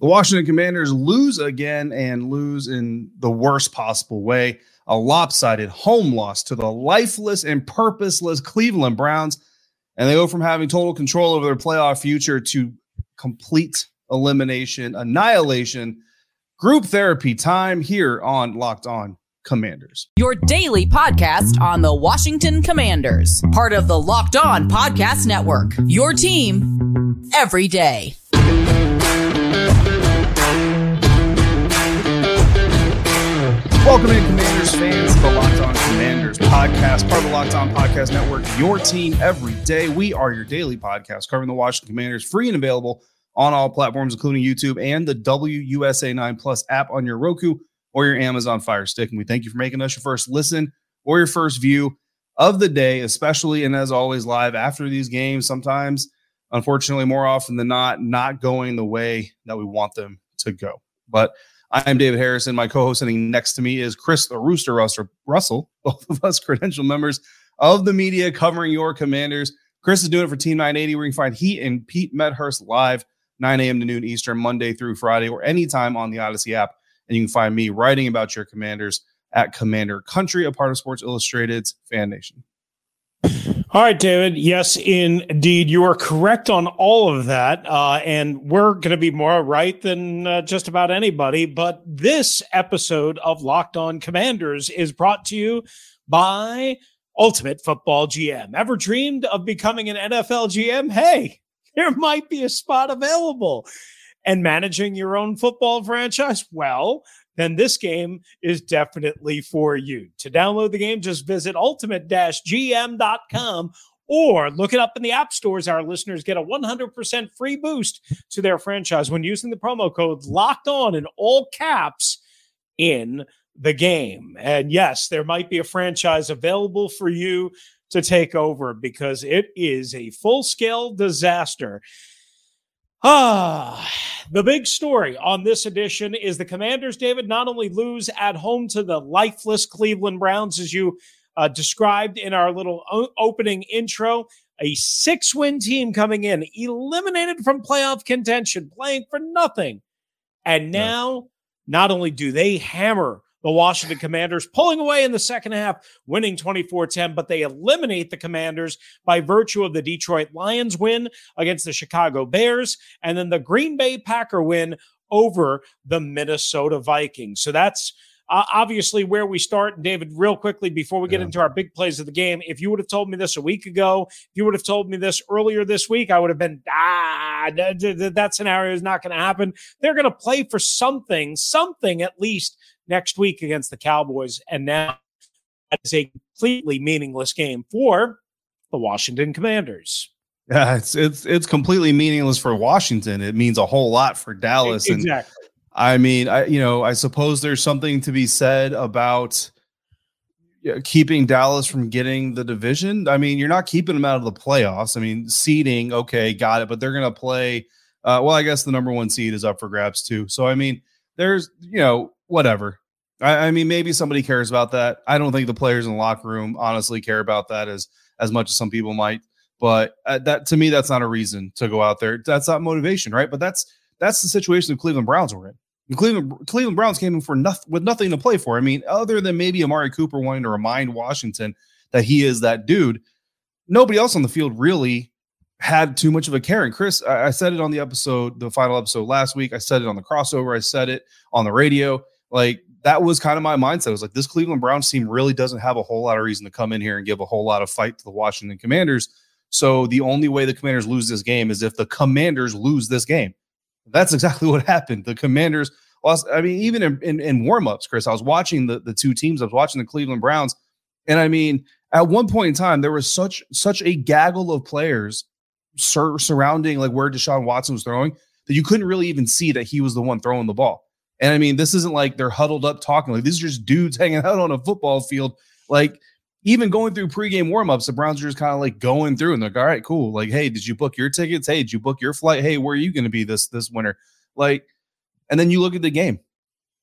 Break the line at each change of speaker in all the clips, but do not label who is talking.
The Washington Commanders lose again and lose in the worst possible way. A lopsided home loss to the lifeless and purposeless Cleveland Browns. And they go from having total control over their playoff future to complete elimination, annihilation, group therapy time here on Locked On Commanders.
Your daily podcast on the Washington Commanders, part of the Locked On Podcast Network. Your team every day.
Welcome in, Commanders fans, the Locked On Commanders podcast, part of the Locked On Podcast Network, your team every day. We are your daily podcast covering the Washington Commanders, free and available on all platforms, including YouTube and the WUSA 9 Plus app on your Roku or your Amazon Fire Stick. And we thank you for making us your first listen or your first view of the day, especially and as always, live after these games. Sometimes, unfortunately, more often than not, not going the way that we want them to go. But I'm David Harrison. My co-host sitting next to me is Chris the Rooster Russell. Russell, both of us credential members of the media covering your Commanders. Chris is doing it for Team 980, where you can find he and Pete Medhurst live 9 a.m. to noon Eastern, Monday through Friday, or anytime on the Audacy app. And you can find me writing about your Commanders at Commander Country, a part of Sports Illustrated's Fan Nation.
All right, David. Yes, indeed. You are correct on all of that. Uh, and we're going to be more right than uh, just about anybody. But this episode of Locked On Commanders is brought to you by Ultimate Football GM. Ever dreamed of becoming an NFL GM? Hey, there might be a spot available. And managing your own football franchise? Well, then this game is definitely for you. To download the game, just visit ultimate-gm.com or look it up in the app stores. Our listeners get a 100% free boost to their franchise when using the promo code locked on in all caps in the game. And yes, there might be a franchise available for you to take over because it is a full scale disaster. Ah, the big story on this edition is the Commanders, David, not only lose at home to the lifeless Cleveland Browns, as you uh, described in our little o- opening intro, a six win team coming in, eliminated from playoff contention, playing for nothing. And now, yeah. not only do they hammer the Washington Commanders, pulling away in the second half, winning 24 10, but they eliminate the Commanders by virtue of the Detroit Lions win against the Chicago Bears and then the Green Bay Packer win over the Minnesota Vikings. So that's uh, obviously where we start. And David, real quickly before we get yeah. into our big plays of the game, if you would have told me this a week ago, if you would have told me this earlier this week, I would have been, ah, that, that scenario is not going to happen. They're going to play for something, something at least next week against the Cowboys. And now that is a completely meaningless game for the Washington Commanders.
Yeah, it's it's it's completely meaningless for Washington. It means a whole lot for Dallas.
Exactly.
And I mean, I you know, I suppose there's something to be said about keeping Dallas from getting the division. I mean, you're not keeping them out of the playoffs. I mean, seeding, okay, got it, but they're going to play. Uh, well, I guess the number one seed is up for grabs too. So, I mean, there's you know whatever. I, I, mean, maybe somebody cares about that. I don't think the players in the locker room honestly care about that as as much as some people might. But uh, that to me, that's not a reason to go out there. That's not motivation, right? But that's that's the situation the Cleveland Browns were in. The Cleveland Cleveland Browns came in for nothing with nothing to play for. I mean, other than maybe Amari Cooper wanting to remind Washington that he is that dude. Nobody else on the field really had too much of a care. And Chris, I, I said it on the episode, the final episode last week. I said it on the crossover. I said it on the radio. Like that was kind of my mindset. I was like, this Cleveland Browns team really doesn't have a whole lot of reason to come in here and give a whole lot of fight to the Washington Commanders. So the only way the Commanders lose this game is if the Commanders lose this game. That's exactly what happened. The Commanders lost. I mean, even in, in, in warmups, Chris, I was watching the, the two teams. I was watching the Cleveland Browns. And I mean, at one point in time, there was such such a gaggle of players sur- surrounding like where Deshaun Watson was throwing that you couldn't really even see that he was the one throwing the ball. And I mean, this isn't like they're huddled up talking. Like these are just dudes hanging out on a football field. Like even going through pregame warmups, the Browns are just kind of like going through and like, all right, cool. Like, hey, did you book your tickets? Hey, did you book your flight? Hey, where are you going to be this this winter? Like, and then you look at the game.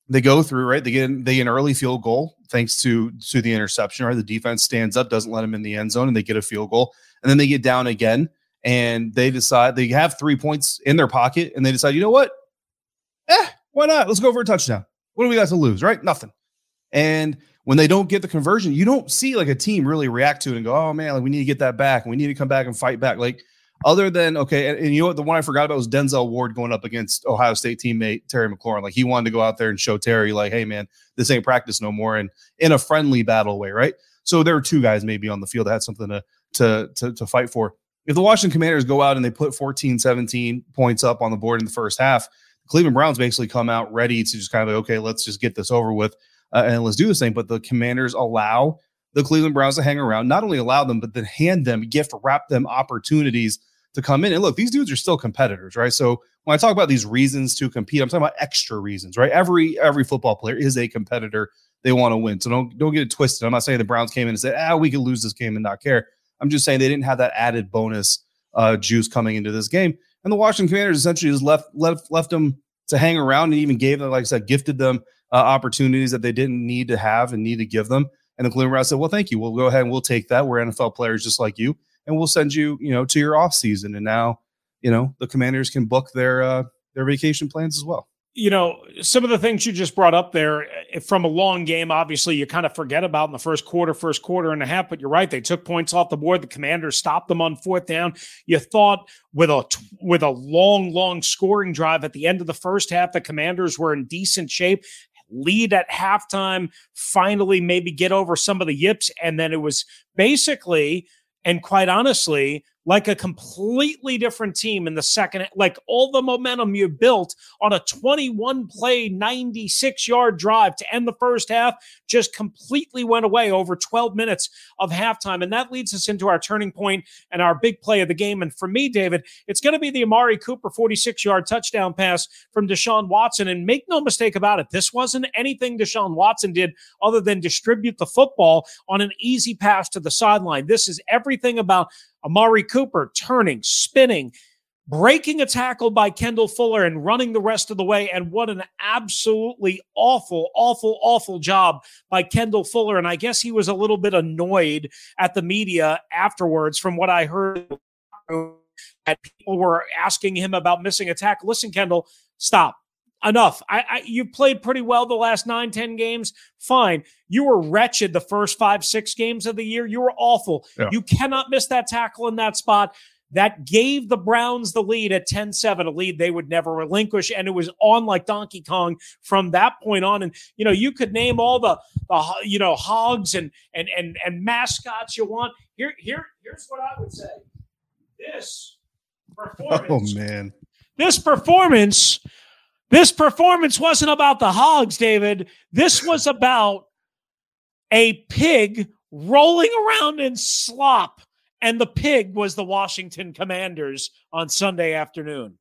They go through, right? They get they get an early field goal thanks to to the interception, right? The defense stands up, doesn't let them in the end zone, and they get a field goal. And then they get down again and they decide they have three points in their pocket and they decide, you know what? eh, why not? Let's go for a touchdown. What do we got to lose, right? Nothing. And when they don't get the conversion, you don't see like a team really react to it and go, oh man, like we need to get that back we need to come back and fight back. Like other than okay, and, and, you know what? The one I forgot about was Denzel Ward going up against Ohio State teammate Terry McLaurin. Like he wanted to go out there and show Terry, like, hey man, this ain't practice no more, and in a friendly battle way, right? So there were two guys maybe on the field that had something to to to, to fight for. If the Washington Commanders go out and they put 14, 17 points up on the board in the first half, Cleveland Browns basically come out ready to just kind of okay, let's just get this over with uh, and let's do this thing. But the Commanders allow the Cleveland Browns to hang around, not only allow them, but then hand them, gift wrap them opportunities to come in. And look, these dudes are still competitors, right? So when I talk about these reasons to compete, I'm talking about extra reasons, right? Every every football player is a competitor. They want to win. So don't don't get it twisted. I'm not saying the Browns came in and said, ah, we could lose this game and not care. I'm just saying they didn't have that added bonus uh, juice coming into this game. And the Washington Commanders essentially just left left left them to hang around and even gave them, like I said, gifted them uh, opportunities that they didn't need to have and need to give them. And the Cleveland Browns said, "Well, thank you. We'll go ahead and we'll take that. We're NFL players just like you, and we'll send you, you know, to your off season." And now, you know, the Commanders can book their uh, their vacation plans as well
you know, some of the things you just brought up there eh, from a long game, obviously you kind of forget about in the first quarter, first quarter and a half, but you're right. They took points off the board. The commanders stopped them on fourth down. You thought with a, with a long, long scoring drive at the end of the first half, the commanders were in decent shape lead at halftime, finally maybe get over some of the yips. And then it was basically, and quite honestly, like a completely different team in the second. Like all the momentum you built on a 21 play, 96 yard drive to end the first half just completely went away over 12 minutes of halftime. And that leads us into our turning point and our big play of the game. And for me, David, it's going to be the Amari Cooper 46 yard touchdown pass from Deshaun Watson. And make no mistake about it, this wasn't anything Deshaun Watson did other than distribute the football on an easy pass to the sideline. This is everything about Amari Cooper turning, spinning, breaking a tackle by Kendall Fuller and running the rest of the way. And what an absolutely awful, awful, awful job by Kendall Fuller. And I guess he was a little bit annoyed at the media afterwards from what I heard. That people were asking him about missing a tackle. Listen, Kendall, stop enough. I, I you played pretty well the last nine, ten games. Fine. You were wretched the first five, six games of the year. You were awful. Yeah. You cannot miss that tackle in that spot. That gave the Browns the lead at 10 7, a lead they would never relinquish. And it was on like Donkey Kong from that point on. And, you know, you could name all the, the you know, hogs and, and, and, and mascots you want. Here, here, here's what I would say this oh, performance.
Oh, man.
This performance this performance wasn't about the hogs, David. This was about a pig rolling around in slop. And the pig was the Washington Commanders on Sunday afternoon.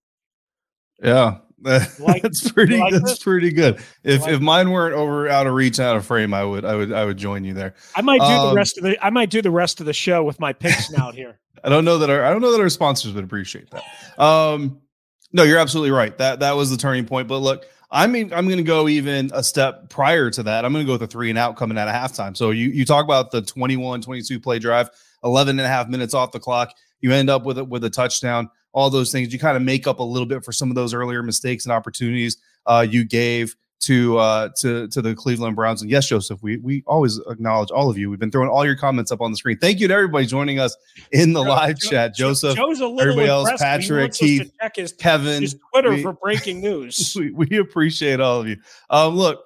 Yeah. Like, that's pretty like that's this? pretty good. If like if mine weren't over out of reach, out of frame, I would I would I would join you there.
I might do um, the rest of the I might do the rest of the show with my pig snout here.
I don't know that our I don't know that our sponsors would appreciate that. Um no, you're absolutely right. That that was the turning point. But look, I mean, I'm going to go even a step prior to that. I'm going to go with the three and out coming out of halftime. So you you talk about the 21, 22 play drive, 11 and a half minutes off the clock. You end up with it with a touchdown. All those things you kind of make up a little bit for some of those earlier mistakes and opportunities uh, you gave to uh, to to the Cleveland Browns. And yes, Joseph, we we always acknowledge all of you. We've been throwing all your comments up on the screen. Thank you to everybody joining us in the Joe, live Joe, chat. Joseph, everybody else, Patrick, Keith, his, Kevin,
his Twitter we, for breaking news.
We, we appreciate all of you. Um, look,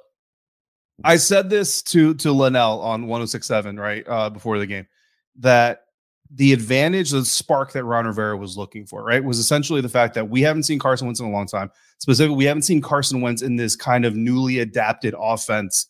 I said this to to Linnell on 1067 right uh, before the game that the advantage, the spark that Ron Rivera was looking for, right, was essentially the fact that we haven't seen Carson Wentz in a long time. Specifically, we haven't seen Carson Wentz in this kind of newly adapted offense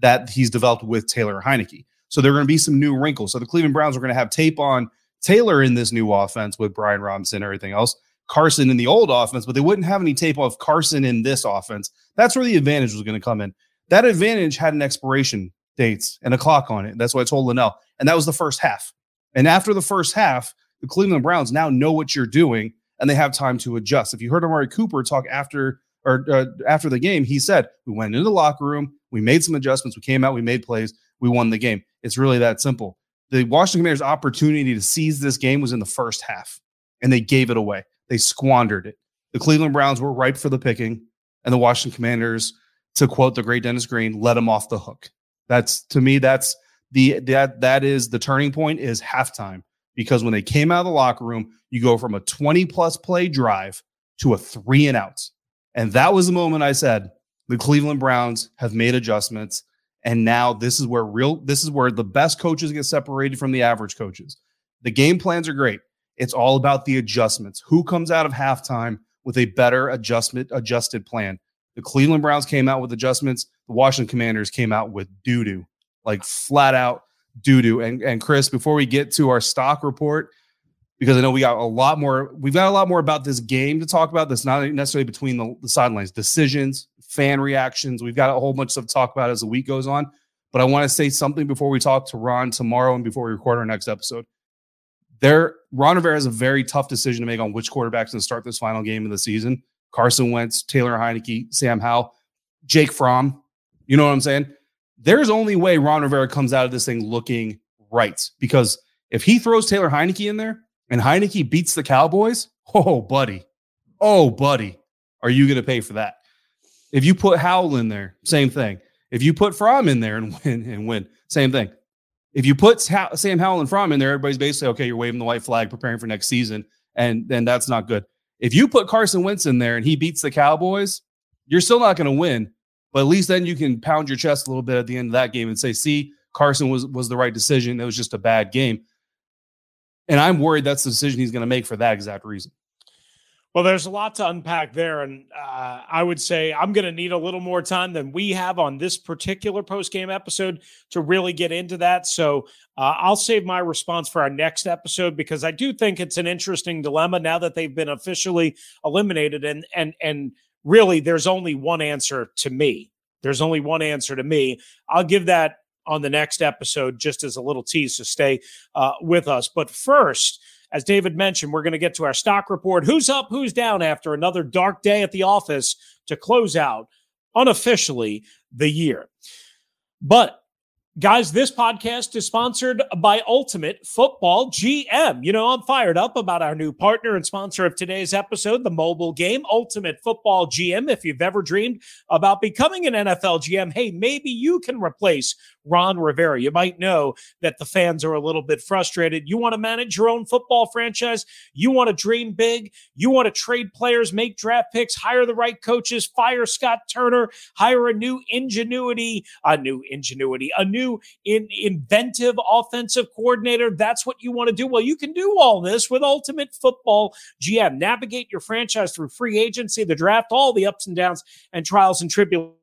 that he's developed with Taylor Heinicke. So there are going to be some new wrinkles. So the Cleveland Browns are going to have tape on Taylor in this new offense with Brian Robinson and everything else. Carson in the old offense, but they wouldn't have any tape of Carson in this offense. That's where the advantage was going to come in. That advantage had an expiration dates and a clock on it. That's what I told Linnell. And that was the first half. And after the first half, the Cleveland Browns now know what you're doing and they have time to adjust. If you heard Amari Cooper talk after or uh, after the game, he said, "We went into the locker room, we made some adjustments, we came out, we made plays, we won the game." It's really that simple. The Washington Commanders' opportunity to seize this game was in the first half, and they gave it away. They squandered it. The Cleveland Browns were ripe for the picking. and the Washington Commanders, to quote the great Dennis Green, let them off the hook. That's to me, that's the that that is the turning point is halftime because when they came out of the locker room, you go from a 20 plus play drive to a three and outs. And that was the moment I said, the Cleveland Browns have made adjustments. And now this is where real, this is where the best coaches get separated from the average coaches. The game plans are great. It's all about the adjustments. Who comes out of halftime with a better adjustment, adjusted plan? The Cleveland Browns came out with adjustments. The Washington Commanders came out with doo doo, like flat out doo doo. And, and Chris, before we get to our stock report, because I know we got a lot more, we've got a lot more about this game to talk about. That's not necessarily between the, the sidelines, decisions, fan reactions. We've got a whole bunch of stuff to talk about as the week goes on. But I want to say something before we talk to Ron tomorrow and before we record our next episode. There, Ron Rivera has a very tough decision to make on which quarterbacks to start this final game of the season. Carson Wentz, Taylor Heinicke, Sam Howell, Jake Fromm. You know what I'm saying? There's only way Ron Rivera comes out of this thing looking right because if he throws Taylor Heinicke in there and Heinicke beats the Cowboys, oh, buddy, oh, buddy, are you going to pay for that? If you put Howell in there, same thing. If you put Fromm in there and win and win, same thing. If you put Sam Howell and Fromm in there, everybody's basically okay. You're waving the white flag, preparing for next season, and then that's not good. If you put Carson Wentz in there and he beats the Cowboys, you're still not going to win. But at least then you can pound your chest a little bit at the end of that game and say, "See, Carson was was the right decision. It was just a bad game." And I'm worried that's the decision he's going to make for that exact reason.
Well, there's a lot to unpack there. And uh, I would say I'm going to need a little more time than we have on this particular post game episode to really get into that. So uh, I'll save my response for our next episode because I do think it's an interesting dilemma now that they've been officially eliminated. And, and, and really, there's only one answer to me. There's only one answer to me. I'll give that on the next episode just as a little tease. So stay uh, with us. But first, as David mentioned, we're going to get to our stock report. Who's up, who's down after another dark day at the office to close out unofficially the year. But Guys, this podcast is sponsored by Ultimate Football GM. You know, I'm fired up about our new partner and sponsor of today's episode, the mobile game, Ultimate Football GM. If you've ever dreamed about becoming an NFL GM, hey, maybe you can replace Ron Rivera. You might know that the fans are a little bit frustrated. You want to manage your own football franchise, you want to dream big, you want to trade players, make draft picks, hire the right coaches, fire Scott Turner, hire a new ingenuity, a new ingenuity, a new in, inventive offensive coordinator. That's what you want to do. Well, you can do all this with Ultimate Football GM. Navigate your franchise through free agency, the draft, all the ups and downs and trials and tribulations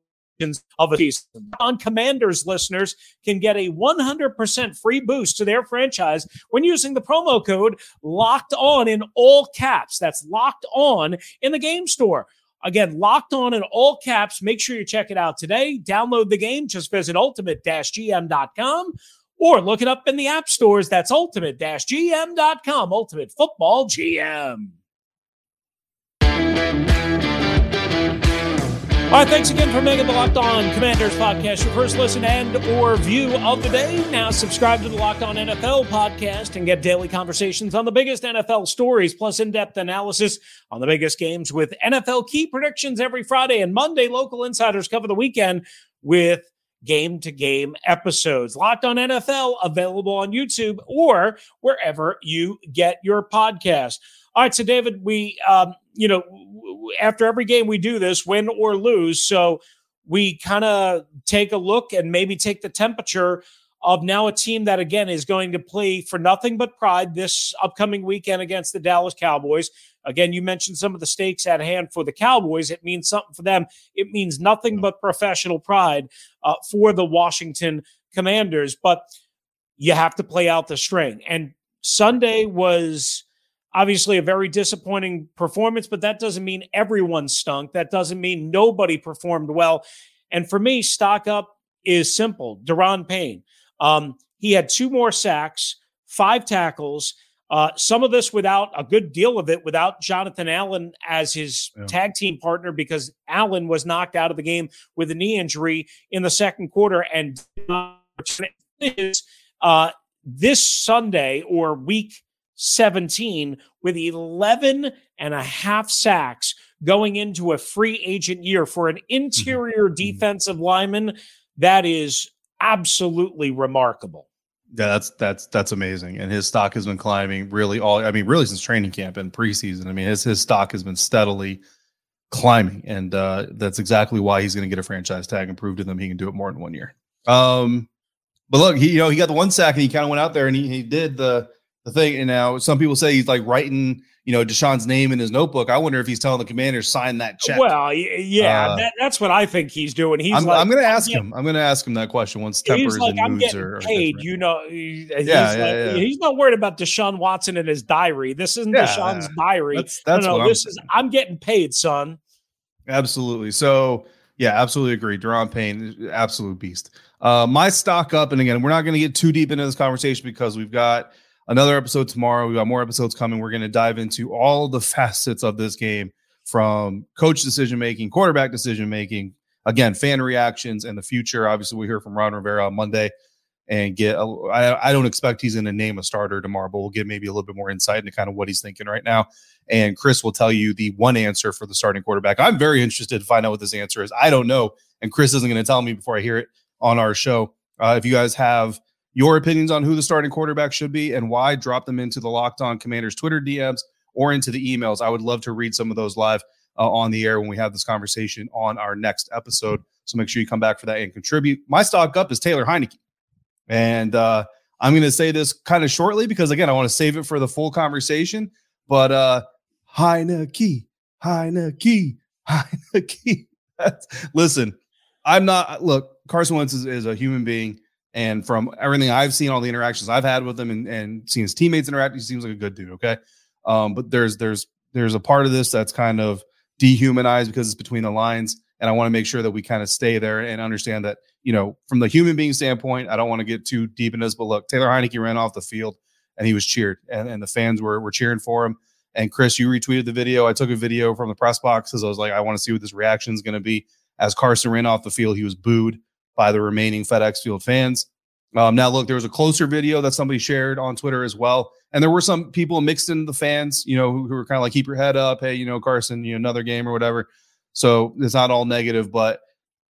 of a season. On Commanders listeners can get a 100% free boost to their franchise when using the promo code locked on in all caps. That's locked on in the game store. Again, locked on in all caps. Make sure you check it out today. Download the game. Just visit ultimate-gm.com or look it up in the app stores. That's ultimate-gm.com. Ultimate Football GM. All right, thanks again for making the Locked On Commanders podcast your first listen and or view of the day. Now subscribe to the Locked On NFL podcast and get daily conversations on the biggest NFL stories, plus in-depth analysis on the biggest games with NFL key predictions every Friday and Monday. Local insiders cover the weekend with game to game episodes. Locked on NFL available on YouTube or wherever you get your podcast. All right, so David, we um, you know after every game we do this, win or lose. So we kind of take a look and maybe take the temperature of now a team that again is going to play for nothing but pride this upcoming weekend against the Dallas Cowboys. Again, you mentioned some of the stakes at hand for the Cowboys. It means something for them. It means nothing but professional pride uh, for the Washington Commanders. But you have to play out the string. And Sunday was Obviously, a very disappointing performance, but that doesn't mean everyone stunk. That doesn't mean nobody performed well. And for me, stock up is simple. Daron Payne. Um, he had two more sacks, five tackles. Uh, some of this without a good deal of it without Jonathan Allen as his yeah. tag team partner because Allen was knocked out of the game with a knee injury in the second quarter. And uh, this Sunday or week 17 with 11 and a half sacks going into a free agent year for an interior
Mhm.
defensive lineman. That is absolutely remarkable.
Yeah, that's that's that's amazing. And his stock has been climbing really all I mean, really since training camp and preseason. I mean, his his stock has been steadily climbing. And uh that's exactly why he's gonna get a franchise tag and prove to them he can do it more than one year. Um but look, he you know he got the one sack and he kind of went out there and he, he did the the thing. And now some people say he's like writing you know Deshaun's name in his notebook. I wonder if he's telling the Commanders sign that check.
Well, yeah,
Uh,
that, that's what I think he's doing. He's
I'm,
like,
I'm going to ask him. I'm going to ask him that question once tempers
He's like,
and
I'm
moods
getting
are, are
paid.
different.
You know, he- he's,
Yeah,
like-
yeah, yeah.
he's not worried about Deshaun Watson in his diary. This isn't
Yeah,
Deshaun's diary.
That's that's
no, no,
what I'm
this is. I'm getting paid, son.
Absolutely. So yeah, absolutely agree. Daron Payne, absolute beast. Uh, my stock up, and again, we're not going to get too deep into this conversation because we've got another episode tomorrow. We've got more episodes coming. We're going to dive into all the facets of this game from coach decision making, quarterback decision making, again, fan reactions, and the future. Obviously, we hear from Ron Rivera on Monday. And get, a, I, I don't expect he's going to name a starter tomorrow, but we'll get maybe a little bit more insight into kind of what he's thinking right now. And Chris will tell you the one answer for the starting quarterback. I'm very interested to find out what this answer is. I don't know. And Chris isn't going to tell me before I hear it on our show. Uh, if you guys have your opinions on who the starting quarterback should be and why, drop them into the Locked On Commanders Twitter DMs or into the emails. I would love to read some of those live uh, on the air when we have this conversation on our next episode. So make sure you come back for that and contribute. My stock up is Taylor Heinicke. And uh, I'm going to say this kind of shortly because, again, I want to save it for the full conversation. But uh, Heinicke, Heinicke, Heinicke. Listen, I'm not. Look, Carson Wentz is, is a human being, and from everything I've seen, all the interactions I've had with him, and, and seen his teammates interact, he seems like a good dude. Okay, um, but there's there's there's a part of this that's kind of dehumanized because it's between the lines, and I want to make sure that we kind of stay there and understand that you know from the human being standpoint, I don't want to get too deep in this, but look, Taylor Heinicke ran off the field and he was cheered, and, and the fans were were cheering for him. And Chris, you retweeted the video. I took a video from the press box because I was like, I want to see what this reaction is going to be. As Carson ran off the field, he was booed by the remaining FedEx Field fans. Um, now, look, there was a closer video that somebody shared on Twitter as well, and there were some people mixed in the fans, you know, who, who were kind of like, "Keep your head up, hey, you know, Carson, you know, another game or whatever." So it's not all negative, but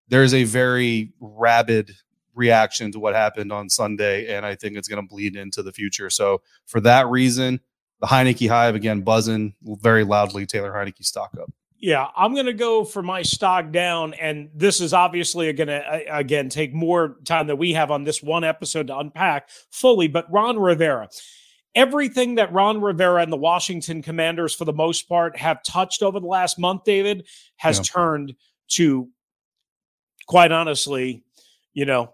there's a very rabid reaction to what happened on Sunday, and I think it's going to bleed into the future. So for that reason, the Heinicke Hive again buzzing very loudly. Taylor Heinicke stock up.
Yeah, I'm going to go for my stock down. And this is obviously going to, again, take more time than we have on this one episode to unpack fully. But Ron Rivera, everything that Ron Rivera and the Washington Commanders, for the most part, have touched over the last month, David, has
Yeah.
turned to, quite honestly, you know,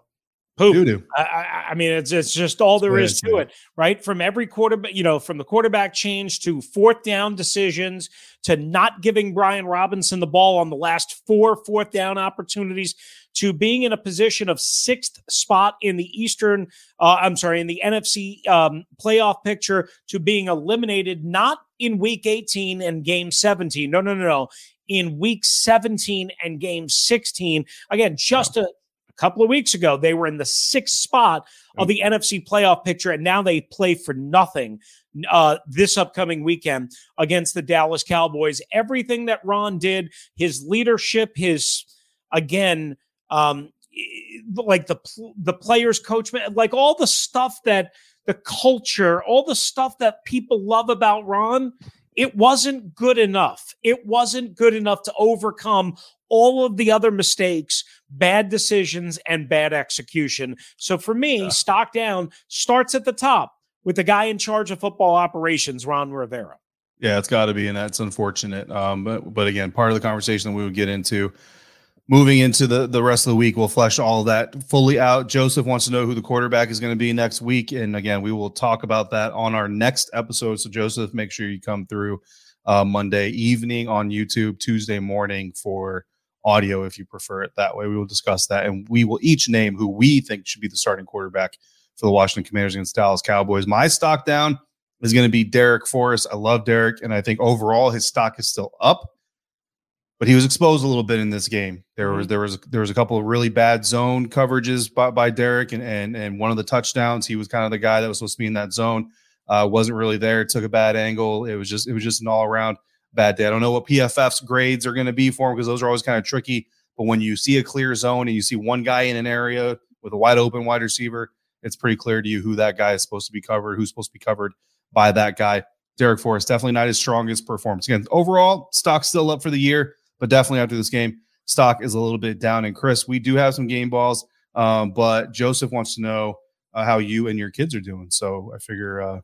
poop. I, I, I mean, it's it's just all there is to it, right? From every quarterback, you know, from the quarterback change to fourth down decisions to not giving Brian Robinson the ball on the last four fourth down opportunities to being in a position of sixth spot in the Eastern, uh, I'm sorry, in the NFC um, playoff picture to being eliminated not in week 18 and game 17. No, no, no, no. In week 17 and game 16. Again, just a couple of weeks ago, they were in the sixth spot of the NFC playoff picture, and now they play for nothing uh, this upcoming weekend against the Dallas Cowboys. Everything that Ron did, his leadership, his again, um, like the the players, coach, like all the stuff that the culture, all the stuff that people love about Ron. It wasn't good enough. It wasn't good enough to overcome all of the other mistakes, bad decisions, and bad execution. So for me,
Yeah.
stock down starts at the top with the guy in charge of football operations, Ron Rivera.
Yeah, it's got to be, and that's unfortunate. Um, but but again, part of the conversation that we would get into moving into the the rest of the week, we'll flesh all that fully out. Joseph wants to know who the quarterback is going to be next week, and again, we will talk about that on our next episode. So Joseph, make sure you come through uh, Monday evening on YouTube, Tuesday morning for audio if you prefer it that way. We will discuss that, and we will each name who we think should be the starting quarterback for the Washington Commanders against Dallas Cowboys. My stock down is going to be Darrick Forrest. I love Darrick, and I think overall his stock is still up. But he was exposed a little bit in this game. There was there was there was a couple of really bad zone coverages by, by Darrick, and and and one of the touchdowns, he was kind of the guy that was supposed to be in that zone, uh, wasn't really there. Took a bad angle. It was just it was just an all around bad day. I don't know what PFF's grades are going to be for him because those are always kind of tricky. But when you see a clear zone and you see one guy in an area with a wide open wide receiver, it's pretty clear to you who that guy is supposed to be covered, who's supposed to be covered by that guy. Darrick Forrest, definitely not his strongest performance. Again, overall, stock still up for the year, but definitely after this game, stock is a little bit down. And Chris, we do have some game balls, um, but Joseph wants to know uh, how you and your kids are doing. So I figure uh,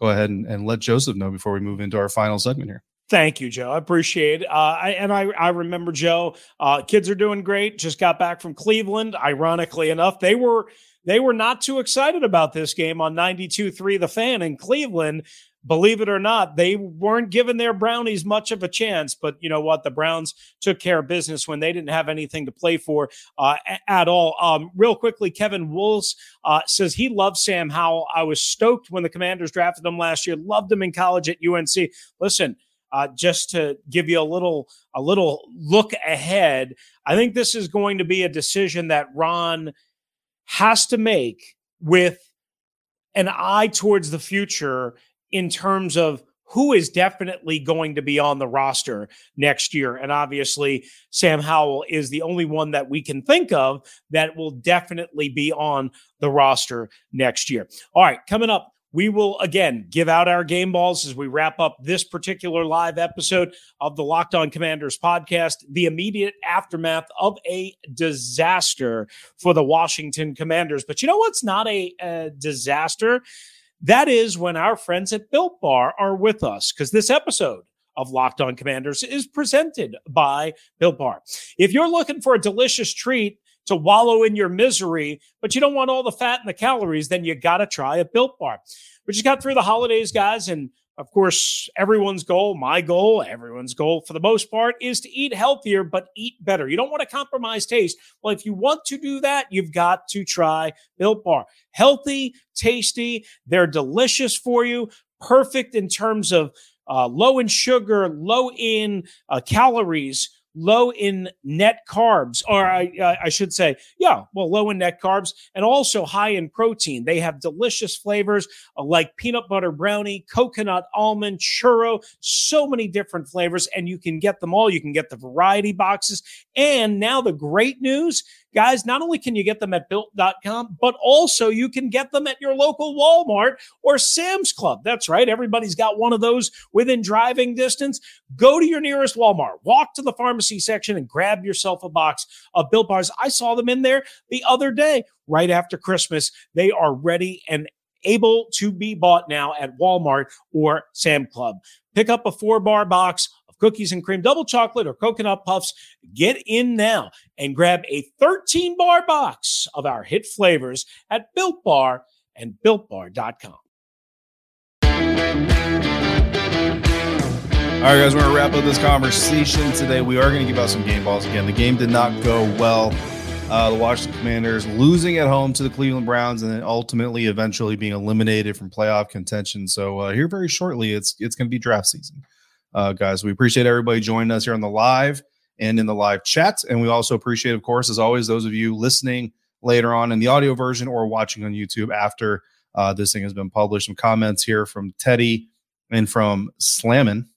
go ahead and, and let Joseph know before we move into our final segment here.
Thank you, Joe. I appreciate it. Uh, I, and I, I remember Joe. Uh, kids are doing great. Just got back from Cleveland. Ironically enough, they were they were not too excited about this game on 92-3 The Fan in Cleveland believe it or not, they weren't giving their Brownies much of a chance. But you know what? The Browns took care of business when they didn't have anything to play for uh, at all. Um, real quickly, Kevin Wools uh, says he loves Sam Howell. I was stoked when the Commanders drafted him last year. Loved him in college at UNC. Listen. Uh, just to give you a little a little look ahead, I think this is going to be a decision that Ron has to make with an eye towards the future in terms of who is definitely going to be on the roster next year. And obviously, Sam Howell is the only one that we can think of that will definitely be on the roster next year. All right, coming up. We will again give out our game balls as we wrap up this particular live episode of the Locked On Commanders podcast, the immediate aftermath of a disaster for the Washington Commanders. But you know what's not a, a disaster? That is when our friends at Built Bar are with us because this episode of Locked On Commanders is presented by Built Bar. If you're looking for a delicious treat to wallow in your misery, but you don't want all the fat and the calories, then you got to try a Built Bar. We just got through the holidays, guys, and of course, everyone's goal, my goal, everyone's goal for the most part is to eat healthier, but eat better. You don't want to compromise taste. Well, if you want to do that, you've got to try Built Bar. Healthy, tasty, they're delicious for you, perfect in terms of uh, low in sugar, low in uh, calories low in net carbs, or I, I should say, yeah, well, low in net carbs and also high in protein. They have delicious flavors uh, like peanut butter brownie, coconut almond, churro, so many different flavors, and you can get them all. You can get the variety boxes. And now the great news Guys, not only can you get them at built.com, but also you can get them at your local Walmart or Sam's Club. That's right. Everybody's got one of those within driving distance. Go to your nearest Walmart, walk to the pharmacy section and grab yourself a box of Built Bars. I saw them in there the other day, right after Christmas. They are ready and able to be bought now at Walmart or Sam Club. Pick up a four bar box cookies and cream, double chocolate, or coconut puffs. Get in now and grab a 13 bar box of our hit flavors at Built Bar and BuiltBar.com.
All right, guys, we're going to wrap up this conversation today. We are going to give out some game balls again. The game did not go well. Uh, the Washington Commanders losing at home to the Cleveland Browns, and then ultimately, eventually, being eliminated from playoff contention. So uh, here, very shortly, it's it's going to be draft season uh, guys. We appreciate everybody joining us here on the live and in the live chat. And we also appreciate, of course, as always, those of you listening later on in the audio version or watching on YouTube after uh, this thing has been published. Some comments here from Teddy and from Slammin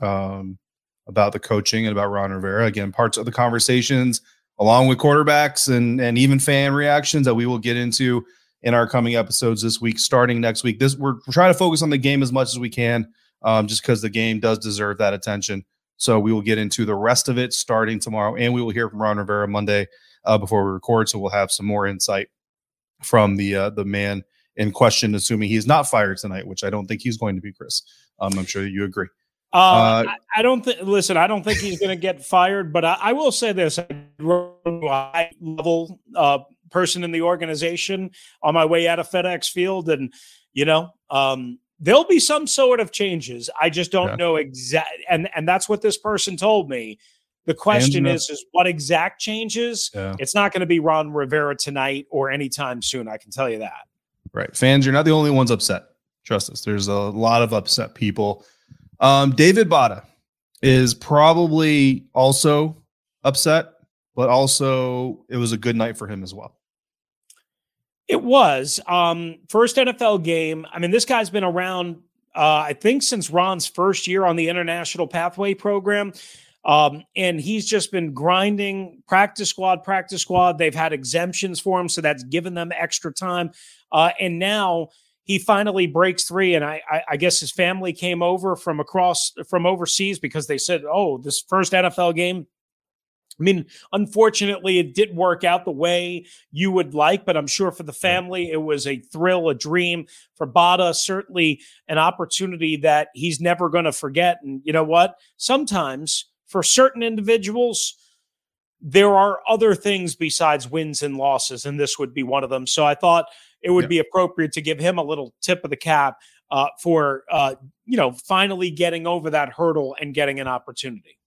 um, about the coaching and about Ron Rivera. Again, parts of the conversations along with quarterbacks and and even fan reactions that we will get into in our coming episodes this week, starting next week. This we're, we're trying to focus on the game as much as we can um, just because the game does deserve that attention. So we will get into the rest of it starting tomorrow, and we will hear from Ron Rivera Monday uh, before we record. So we'll have some more insight from the uh, the man in question, assuming he's not fired tonight, which I don't think he's going to be. Chris, um, I'm sure you agree.
Uh, uh, I, I, don't think. Listen, I don't think he's going to get fired, but I, I, will say this: high level uh, person in the organization on my way out of FedEx Field, and you know, um, there'll be some sort of changes. I just don't yeah. know exact and and that's what this person told me. The question uh, is is what exact changes? Yeah. It's not going to be Ron Rivera tonight or anytime soon, I can tell you that.
Right. Fans, you're not the only ones upset. Trust us. There's a lot of upset people. Um, David Bada is probably also upset, but also it was a good night for him as well.
It was um, first NFL game. I mean, this guy's been around uh, I think, since Ron's first year on the International Pathway Program. Um, and he's just been grinding practice squad, practice squad. They've had exemptions for him, so that's given them extra time. Uh, and now he finally breaks three. And I, I, I, guess his family came over from across from overseas because they said, "Oh, this first NFL game." I mean, unfortunately, it didn't work out the way you would like, but I'm sure for the family, it was a thrill, a dream. For Bada, certainly an opportunity that he's never going to forget. And you know what? Sometimes for certain individuals, there are other things besides wins and losses, and this would be one of them. So I thought it would be appropriate to give him a little tip of the cap uh, for uh, you know finally getting over that hurdle and getting an opportunity.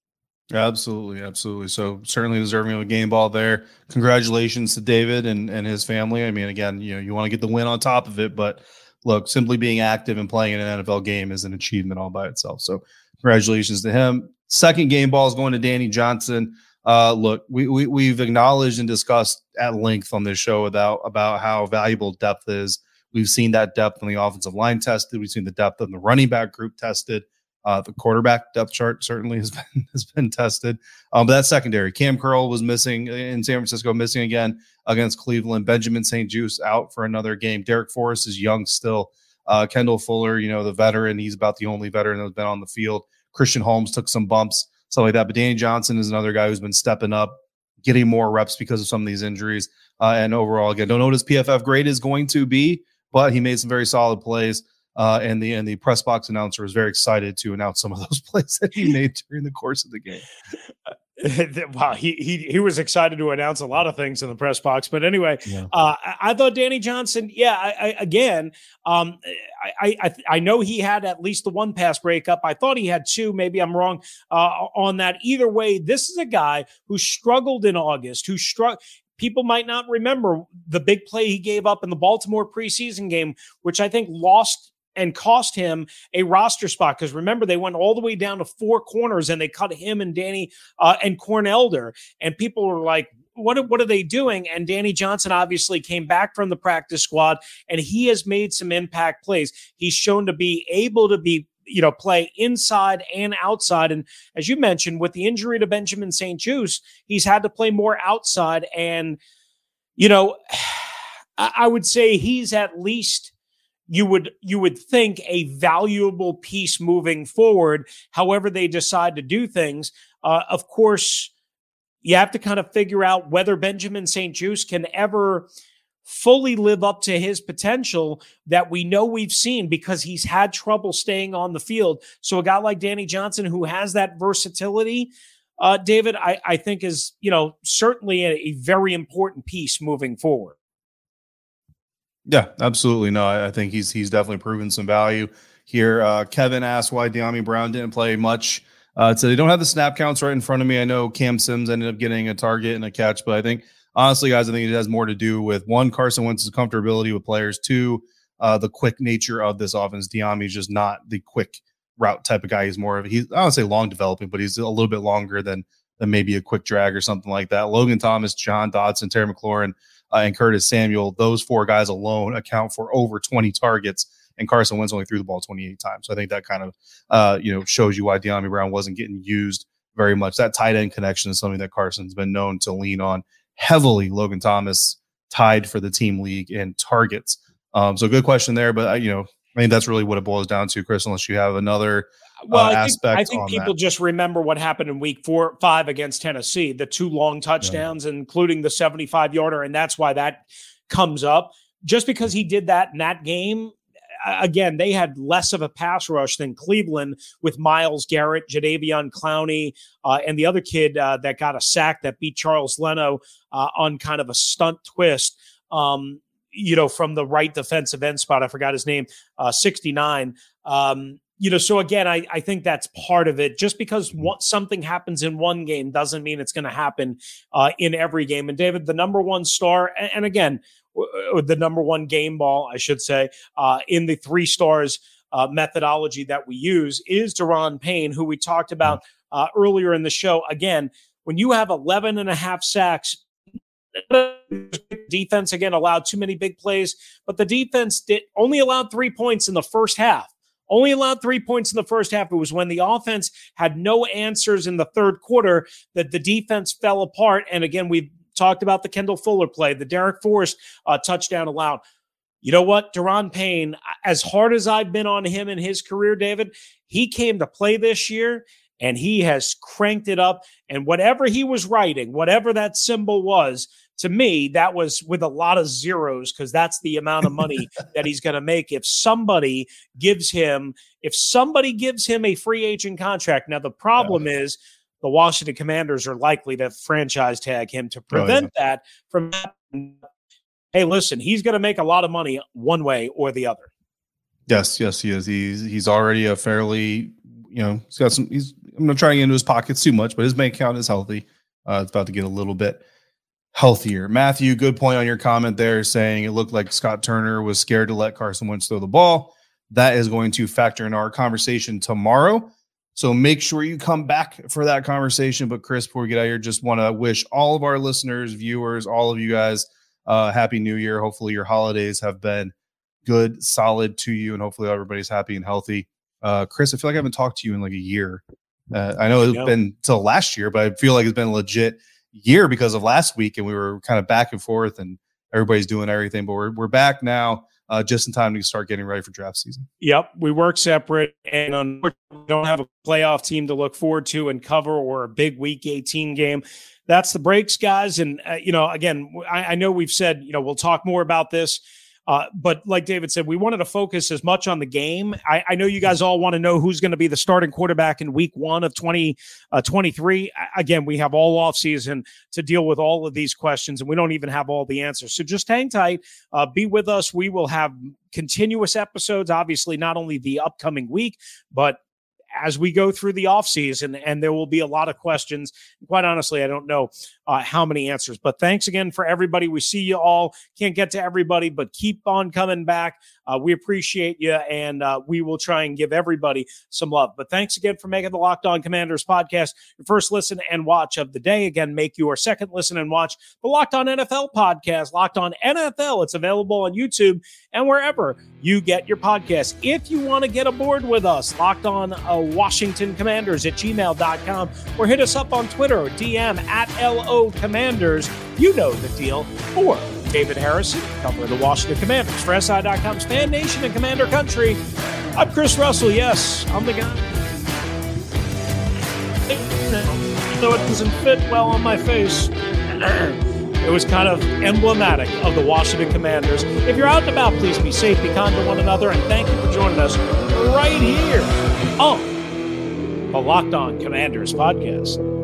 Absolutely, absolutely. So certainly deserving of a game ball there. Congratulations to David and and his family. I mean, again, you know, you want to get the win on top of it, but look, simply being active and playing in an NFL game is an achievement all by itself. So congratulations to him. Second game ball is going to Danny Johnson. Uh, look, we, we we've acknowledged and discussed at length on this show about about how valuable depth is. We've seen that depth on the offensive line tested. We've seen the depth on the running back group tested. Uh, the quarterback depth chart certainly has been has been tested. Um, but that secondary, Cam Curl was missing in San Francisco, missing again against Cleveland. Benjamin St. Juste out for another game. Darrick Forrest is young still. Uh, Kendall Fuller, you know the veteran, he's about the only veteran that's been on the field. Christian Holmes took some bumps stuff like that. But Danny Johnson is another guy who's been stepping up, getting more reps because of some of these injuries. Uh, and overall, again, don't know what his PFF grade is going to be, but he made some very solid plays. Uh, and the and the press box announcer was very excited to announce some of those plays that he made during the course of the game.
wow, he he he was excited to announce a lot of things in the press box. But anyway, yeah. uh, I, I, thought Danny Johnson. Yeah, I, I, again, um, I, I I know he had at least the one pass breakup. I thought he had two. Maybe I'm wrong uh, on that. Either way, this is a guy who struggled in August. Who struck people might not remember the big play he gave up in the Baltimore preseason game, which I think lost and cost him a roster spot. Because remember, they went all the way down to four corners and they cut him and Danny uh, and Corn Elder. And people were like, what, what are they doing? And Danny Johnson obviously came back from the practice squad and he has made some impact plays. He's shown to be able to be you know, play inside and outside. And as you mentioned, with the injury to Benjamin St-Juste, he's had to play more outside. And, you know, I would say he's at least you would you would think a valuable piece moving forward however they decide to do things uh, of course you have to kind of figure out whether benjamin st juste can ever fully live up to his potential that we know we've seen because he's had trouble staying on the field. So a guy like danny johnson who has that versatility uh, david I, I think is you know certainly a, a very important piece moving forward
yeah, absolutely. No, I, I think he's he's definitely proven some value here. Uh, Kevin asked why Dyami Brown didn't play much. Uh, so they don't have the snap counts right in front of me. I know Cam Sims ended up getting a target and a catch, but I think honestly, guys, I think it has more to do with one Carson Wentz's comfortability with players, two uh, the quick nature of this offense. Dyami is just not the quick route type of guy. He's more of he's I don't say long developing, but he's a little bit longer than than maybe a quick drag or something like that. Logan Thomas, Jahan Dotson, Terry McLaurin uh, and Curtis Samuel, those four guys alone account for over 20 targets. And Carson Wentz only threw the ball 28 times. So I think that kind of, uh, you know, shows you why Dyami Brown wasn't getting used very much. That tight end connection is something that Carson's been known to lean on heavily. Logan Thomas tied for the team league in targets. Um, so good question there, but uh, you know, I think that's really what it boils down to, Chris. Unless you have another well, uh, I think, I
think people
that.
just remember what happened in week four, five against Tennessee, the two long touchdowns, yeah. including the 75 yarder. And that's why that comes up. Just because he did that in that game, again, they had less of a pass rush than Cleveland with Myles Garrett, Jadeveon Clowney, uh, and the other kid uh, that got a sack that beat Charles Leno uh, on kind of a stunt twist. Um, you know, from the right defensive end spot. I forgot his name, uh, 69. Um, you know, so again, I, I think that's part of it. Just because mm-hmm. what, something happens in one game doesn't mean it's going to happen uh, in every game. And David, the number one star, and, and again, w- the number one game ball, I should say, uh, in the three stars uh, methodology that we use is Daron Payne, who we talked about mm-hmm. uh, earlier in the show. Again, when you have 11 and a half sacks, defense again allowed too many big plays, but the defense did only allowed three points in the first half only allowed three points in the first half. It was when the offense had no answers in the third quarter that the defense fell apart. And again, we've talked about the Kendall Fuller play, the Darrick Forrest uh, touchdown allowed. You know what? Daron Payne, as hard as I've been on him in his career, David, he came to play this year and he has cranked it up. And whatever he was writing, whatever that symbol was, to me, that was with a lot of zeros because that's the amount of money that he's going to make if somebody gives him if somebody gives him a free agent contract. Now the problem yeah. is the Washington Commanders are likely to franchise tag him to prevent oh, yeah. that from happening. Hey, listen, he's going to make a lot of money one way or the other.
Yes, yes, he is. He's he's already a fairly, you know, he's got some. He's I'm not trying to get into his pockets too much, but his bank account is healthy. Uh, it's about to get a little bit healthier. Matthew, good point on your comment there saying it looked like Scott Turner was scared to let Carson Wentz throw the ball. That is going to factor in our conversation tomorrow. So make sure you come back for that conversation. But Chris, before we get out here, just want to wish all of our listeners, viewers, all of you guys, uh, happy new year. Hopefully your holidays have been good, solid to you, and hopefully everybody's happy and healthy. Uh, Chris, I feel like I haven't talked to you in like a year. Uh, I know it's been till last year, but I feel like it's been legit year because of last week, and we were kind of back and forth, and everybody's doing everything. But we're we're back now, uh, just in time to start getting ready for draft season.
Yep, we work separate, and unfortunately, don't have a playoff team to look forward to and cover, or a big Week 18 game. That's the breaks, guys. And uh, you know, again, I, I know we've said you know we'll talk more about this uh, but like David said, we wanted to focus as much on the game. I, I know you guys all want to know who's going to be the starting quarterback in week one of 2023. Uh, Again, we have all off season to deal with all of these questions, and we don't even have all the answers. So just hang tight. Uh, be with us. We will have continuous episodes, obviously, not only the upcoming week, but as we go through the offseason, and there will be a lot of questions. Quite honestly, I don't know uh, how many answers, but thanks again for everybody. We see you all. Can't get to everybody, but keep on coming back. Uh, we appreciate you, and uh, we will try and give everybody some love. But thanks again for making the Locked On Commanders podcast your first listen and watch of the day. Again, make your second listen and watch the Locked On NFL podcast, Locked On NFL. It's available on YouTube and wherever you get your podcasts. If you want to get aboard with us, Locked On uh, Washington Commanders at gmail.com or hit us up on Twitter DM at LO Commanders. You know the deal. Or David Harrison, cover the Washington Commanders for SI.com's Fan Nation and Commander Country. I'm Chris Russell. Yes, I'm the guy. Though it doesn't fit well on my face, it was kind of emblematic of the Washington Commanders. If you're out and about, please be safe, be kind to one another, and thank you for joining us right here on the Locked On Commanders podcast.